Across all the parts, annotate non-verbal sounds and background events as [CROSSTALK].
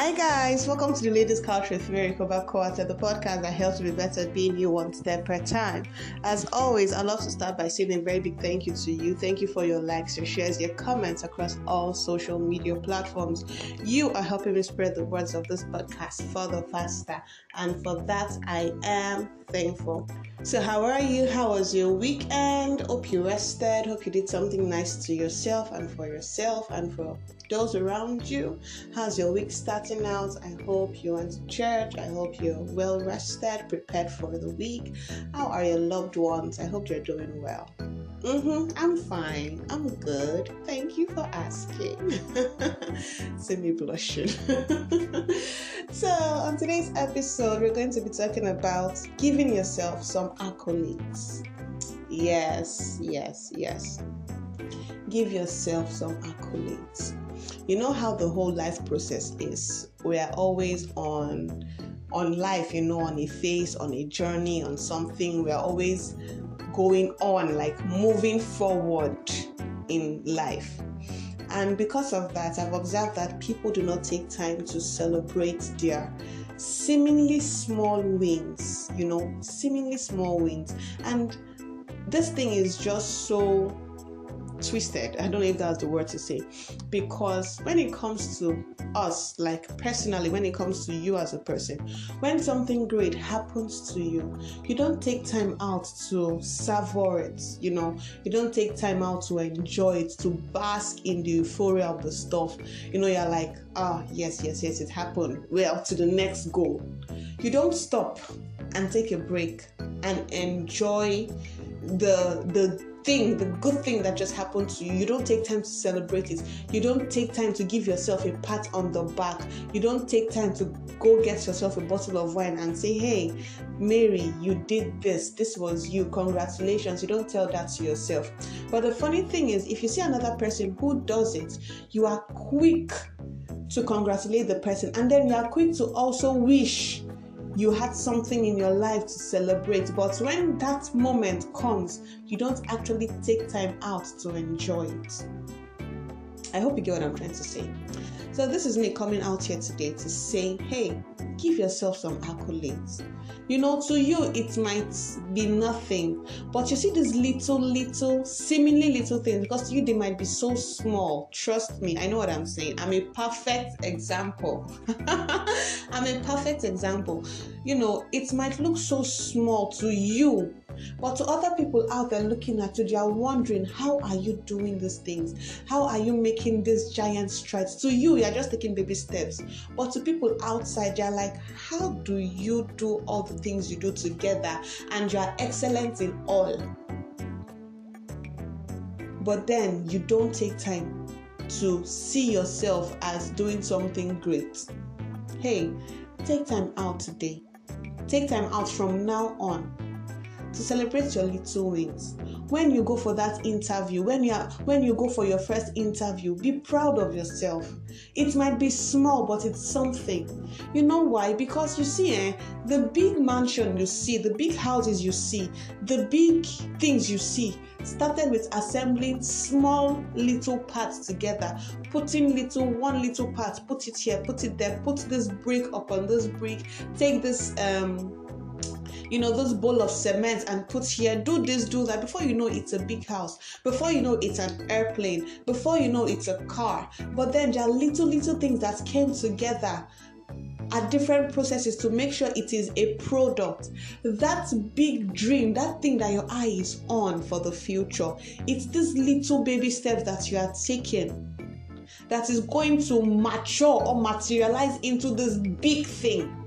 Hi guys, welcome to the Ladies Couch with Mary Kobakwata, the podcast that helps be better at being you one step per time. As always, I'd love to start by saying a very big thank you to you. Thank you for your likes, your shares, your comments across all social media platforms. You are helping me spread the words of this podcast further faster, and for that I am thankful. So, how are you? How was your weekend? Hope you rested. Hope you did something nice to yourself and for yourself and for those around you. How's your week starting out? I hope you went to church. I hope you're well rested, prepared for the week. How are your loved ones? I hope you're doing well. Mm-hmm, I'm fine. I'm good. Thank you for asking. [LAUGHS] See me blushing. [LAUGHS] today's episode, we're going to be talking about giving yourself some accolades. Yes, yes, yes. Give yourself some accolades. You know how the whole life process is. We are always on on life, you know, on a phase, on a journey, on something. We are always going on, like moving forward in life. And because of that, I've observed that people do not take time to celebrate their seemingly small wins, you know, seemingly small wins. And this thing is just so twisted. I don't know if that's the word to say. Because when it comes to us, like personally, when it comes to you as a person, when something great happens to you, you don't take time out to savor it, you know, you don't take time out to enjoy it, to bask in the euphoria of the stuff. You know, you're like, ah, yes, yes, yes, it happened. Well, to the next goal. You don't stop and take a break and enjoy the the thing, the good thing that just happened to you. You don't take time to celebrate it. You don't take time to give yourself a pat on the back. You don't take time to go get yourself a bottle of wine and say, hey, Mary, you did this. This was you. Congratulations. You don't tell that to yourself. But the funny thing is, if you see another person who does it, you are quick to congratulate the person and then you are quick to also wish you had something in your life to celebrate. But when that moment comes, you don't actually take time out to enjoy it. I hope you get what I'm trying to say. So, this is me coming out here today to say, hey, give yourself some accolades. You know, to you, it might be nothing, but you see these little, little, seemingly little things because to you, they might be so small. Trust me, I know what I'm saying. I'm a perfect example. [LAUGHS] I'm a perfect example. You know, it might look so small to you, but to other people out there looking at you, they are wondering, how are you doing these things? How are you making these giant strides? To you, you're just taking baby steps. But to people outside, they're like, how do you do all the things you do together? And you are excellent in all. But then you don't take time to see yourself as doing something great. Hey, take time out today. Take time out from now on to celebrate your little wins. When you go for that interview, when you are, when you go for your first interview, be proud of yourself. It might be small, but it's something. You know why? Because you see, eh, the big mansion you see, the big houses you see, the big things you see started with assembling small little parts together, putting little one little part, put it here, put it there, put this brick upon this brick, take this um you know, this bowl of cement and put here, do this, do that. Before you know, it's a big house. Before you know, it's an airplane. Before you know, it's a car. But then there are little, little things that came together at different processes to make sure it is a product. That big dream, that thing that your eye is on for the future, it's these little baby steps that you are taking that is going to mature or materialize into this big thing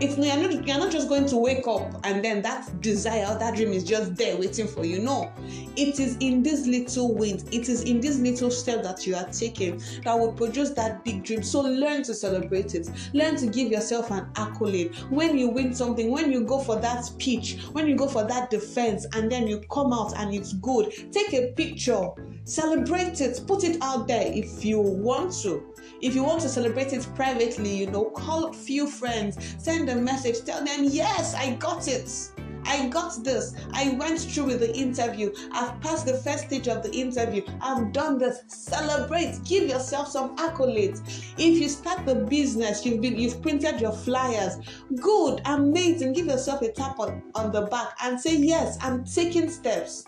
it's you're not you're not just going to wake up and then that desire that dream is just there waiting for you no. It is in these little wins it is in this little step that you are taking that will produce that big dream. So learn to celebrate it. Learn to give yourself an accolade. When you win something when you go for that speech when you go for that defense and then you come out and it's good take a picture celebrate it put it out there. If you want to if you want to celebrate it privately, you know, call a few friends, send a message, tell them, yes, I got it. I got this. I went through with the interview. I've passed the first stage of the interview. I've done this. Celebrate. Give yourself some accolades. If you start the business, you've been you've printed your flyers. Good, amazing. Give yourself a tap on, on the back and say, Yes, I'm taking steps.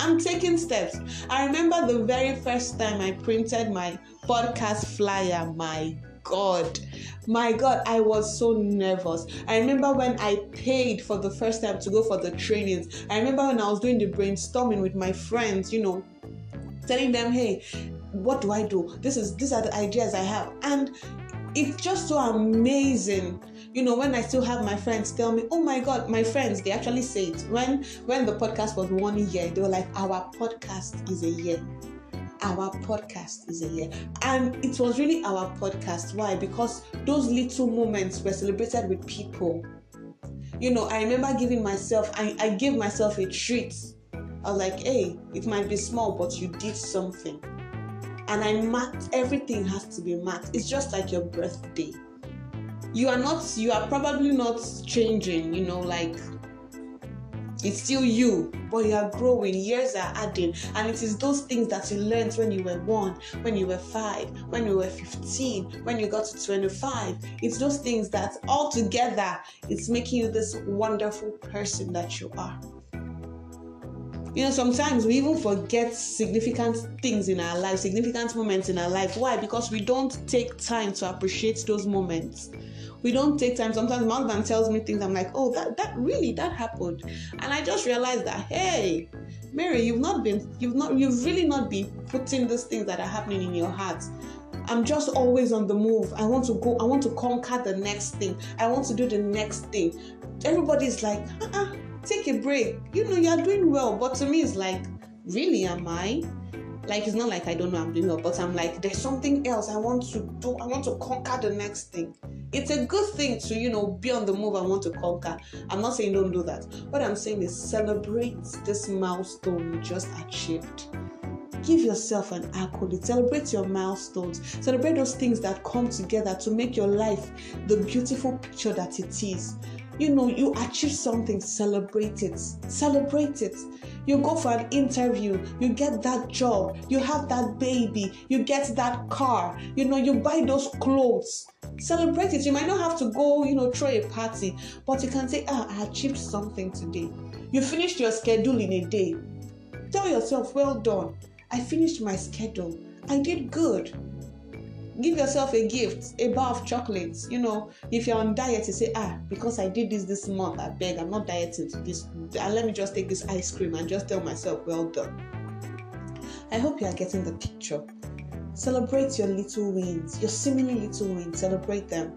I'm taking steps. I remember the very first time I printed my podcast flyer. My God, my God, I was so nervous. I remember when I paid for the first time to go for the trainings. I remember when I was doing the brainstorming with my friends, you know, telling them, hey, what do I do? This is these are the ideas I have. And it's just so amazing you know when i still have my friends tell me oh my god my friends they actually say it when when the podcast was one year they were like our podcast is a year our podcast is a year. And it was really our podcast. Why? Because those little moments were celebrated with people. You know, I remember giving myself, I, I gave myself a treat. I was like, hey, it might be small, but you did something. And I marked, everything has to be marked. It's just like your birthday. You are not, you are probably not changing, you know, like it's still you, but you are growing, years are adding, and it is those things that you learned when you were one, when you were five, when you were 15, when you got to 25. It's those things that all together it's making you this wonderful person that you are. You know, sometimes we even forget significant things in our life, significant moments in our life. Why? Because we don't take time to appreciate those moments we don't take time. Sometimes my husband tells me things, I'm like, oh, that that really that happened. And I just realized that, hey, Mary, you've not been, you've not, you've really not been putting these things that are happening in your heart. I'm just always on the move. I want to go, I want to conquer the next thing. I want to do the next thing. Everybody's like, uh-uh, take a break. You know, you're doing well. But to me, it's like, really, am I? Like it's not like I don't know I'm doing well, but I'm like there's something else I want to do. I want to conquer the next thing. It's a good thing to you know be on the move. I want to conquer. I'm not saying don't do that. What I'm saying is celebrate this milestone you just achieved. Give yourself an accolade. Celebrate your milestones. Celebrate those things that come together to make your life the beautiful picture that it is you know you achieve something celebrate it. Celebrate it. You go for an interview you get that job you have that baby you get that car you know you buy those clothes. Celebrate it. You might not have to go you know throw a party but you can say ah i achieved something today. You finished your schedule in a day. Tell yourself well done. I finished my schedule. I did good give yourself a gift a bar of chocolates you know if you're on diet you say ah because i did this this month i beg i'm not dieting this and uh, let me just take this ice cream and just tell myself well done i hope you are getting the picture Celebrate your little wins, your seemingly little wins. Celebrate them.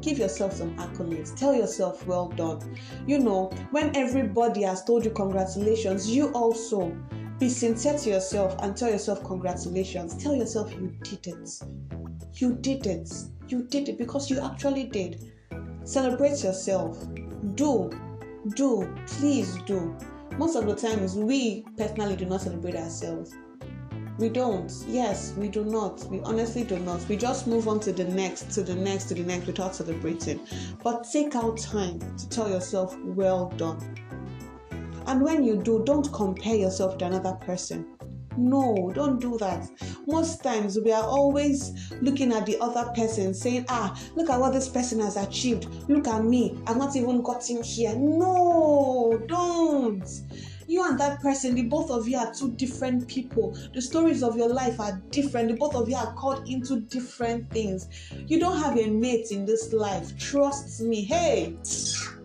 Give yourself some accolades. Tell yourself, well done. You know, when everybody has told you congratulations, you also be sincere to yourself and tell yourself congratulations. Tell yourself you did it. You did it. You did it because you actually did. Celebrate yourself. Do, do, please do. Most of the times, we personally do not celebrate ourselves. We don't. Yes, we do not. We honestly do not. We just move on to the next, to the next, to the next without celebrating. But take out time to tell yourself, well done. And when you do, don't compare yourself to another person. No, don't do that. Most times we are always looking at the other person saying, ah, look at what this person has achieved. Look at me. I've not even gotten here. No, don't. You and that person, the both of you are two different people. The stories of your life are different. The both of you are called into different things. You don't have a mate in this life. Trust me. Hey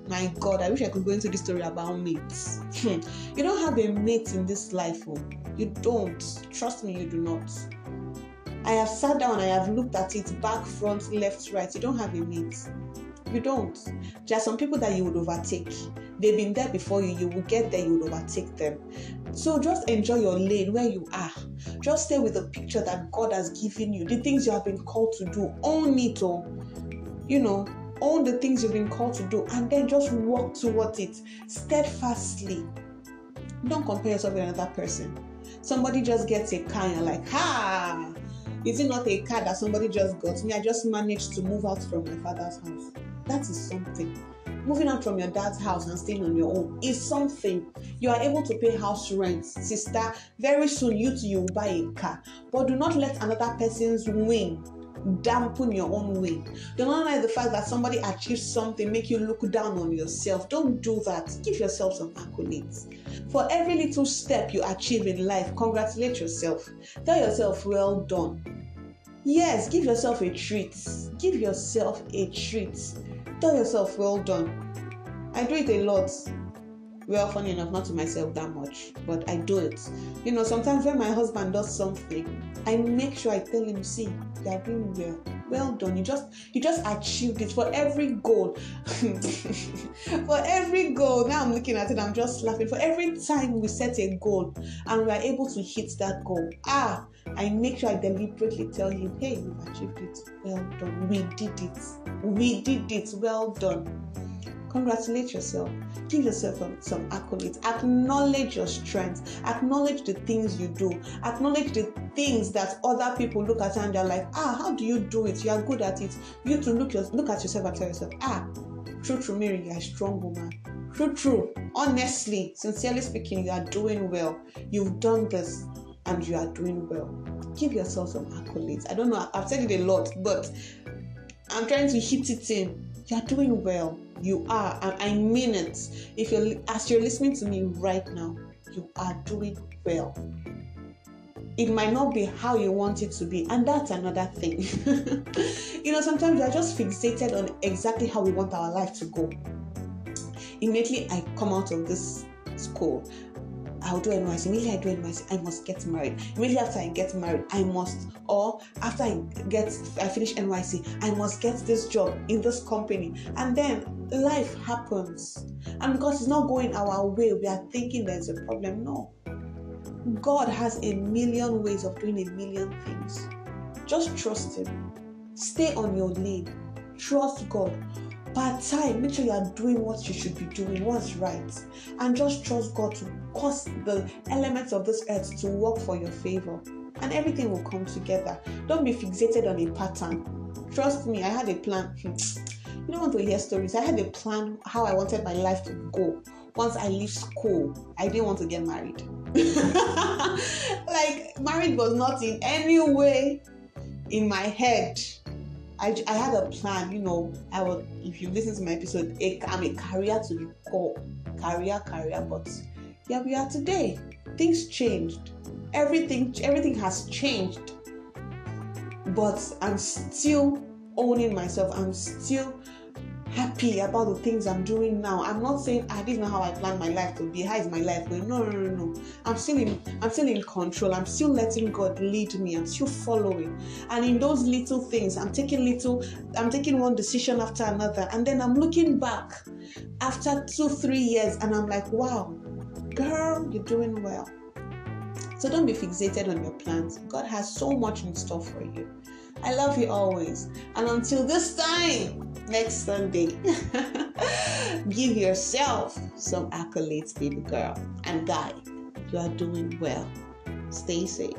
my god i wish i could go into this story about mates hmm. you don't have a mate in this life oh you don't. Trust me you do not. I have sat down i have looked at it back front left right. You don't have a mate you don't. There are some people that you would overtake. They've been there before you. You will get there you would overtake them. So just enjoy your lane where you are. Just stay with the picture that god has given you the things you have been called to do. Own it oh. You know all the things you've been called to do and then just walk towards it steadfastly. Don't compare yourself with another person. Somebody just gets a car and you're like, ha! Is it not a car that somebody just got me? I just managed to move out from my father's house. That is something. moving out from your dad's house and staying on your own is something. You are able to pay house rent, sister. Very soon, you too, you will buy a car. But do not let another person's win dampen your own win. Do not let the fact that somebody achieved something make you look down on yourself. Don't do that. Give yourself some accolades. For every little step you achieve in life, congratulate yourself. Tell yourself, well done. Yes, give yourself a treat. Give yourself a treat. Tell yourself, well done. I do it a lot. Well, funny enough, not to myself that much, but I do it. You know, sometimes when my husband does something, I make sure I tell him, see, you are doing well. Well done. You just you just achieved it for every goal. [LAUGHS] for every goal. Now I'm looking at it, I'm just laughing. For every time we set a goal and we are able to hit that goal, ah, I make sure I deliberately tell him, hey, we've achieved it. Well done. We did it. We did it. Well done. Congratulate yourself. Give yourself some accolades. Acknowledge your strengths. Acknowledge the things you do. Acknowledge the things that other people look at and they're like, ah, how do you do it? You are good at it. You to look your, look at yourself and tell yourself, ah, true, true, Mary, you're a strong woman. True, true. Honestly, sincerely speaking, you are doing well. You've done this and you are doing well. Give yourself some accolades. I don't know, I've said it a lot, but I'm trying to hit it in. You are doing well. You are, and I mean it. If you're as you're listening to me right now, you are doing well. It might not be how you want it to be, and that's another thing. [LAUGHS] you know, sometimes we are just fixated on exactly how we want our life to go. Immediately, I come out of this school I'll do NYSC. Immediately I do NYSC, I must get married. Immediately after I get married, I must, or after I get, I finish NYSC, I must get this job in this company. And then life happens. And because it's not going our way, we are thinking there's a problem. No. God has a million ways of doing a million things. Just trust Him. Stay on your lane. Trust God part time make sure you are doing what you should be doing what's right. And just trust god to cause the elements of this earth to work for your favor. And everything will come together. Don't be fixated on a pattern. Trust me i had a plan. Hmm. You don't want to hear stories. I had a plan how i wanted my life to go. Once i leave school i didn't want to get married. [LAUGHS] Like married was not in any way in my head I, I had a plan, you know. I would, if you listen to my episode, I'm a career to the core, career, career. But yeah, we are today. Things changed. Everything, everything has changed. But I'm still owning myself. I'm still happy about the things I'm doing now. I'm not saying ah, this is not how I plan my life to be. How is my life going? No, no, no, no. I'm still in I'm still in control. I'm still letting God lead me. I'm still following. And in those little things, I'm taking little, I'm taking one decision after another. And then I'm looking back after two, three years, and I'm like, wow, girl, you're doing well. So don't be fixated on your plans. God has so much in store for you. I love you always. And until this time, next Sunday, [LAUGHS] give yourself some accolades, baby girl. And guy, you are doing well. Stay safe.